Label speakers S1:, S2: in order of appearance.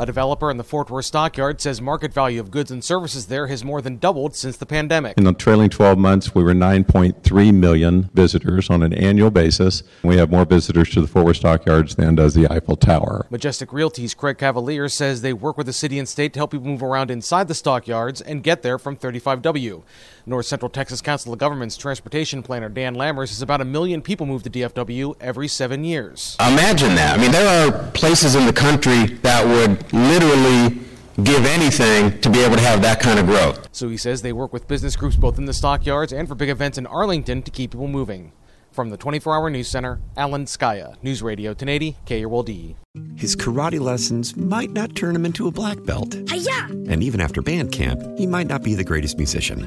S1: A developer in the Fort Worth Stockyard says market value of goods and services there has more than doubled since the pandemic.
S2: In the trailing 12 months, we were 9.3 million visitors on an annual basis. We have more visitors to the Fort Worth Stockyards than does the Eiffel Tower.
S1: Majestic Realty's Craig Cavalli says they work with the city and state to help people move around inside the stockyards and get there from 35W. North Central Texas Council of Governments transportation planner Dan Lamers says about a million people move to DFW every seven years.
S3: Imagine that. I mean, there are places in the country that would literally give anything to be able to have that kind of growth.
S1: So he says they work with business groups both in the stockyards and for big events in Arlington to keep people moving. From the 24 Hour News Center, Alan Scaia, News Radio 1080, KRLD.
S4: His karate lessons might not turn him into a black belt.
S5: Hi-ya!
S4: And even after band camp, he might not be the greatest musician.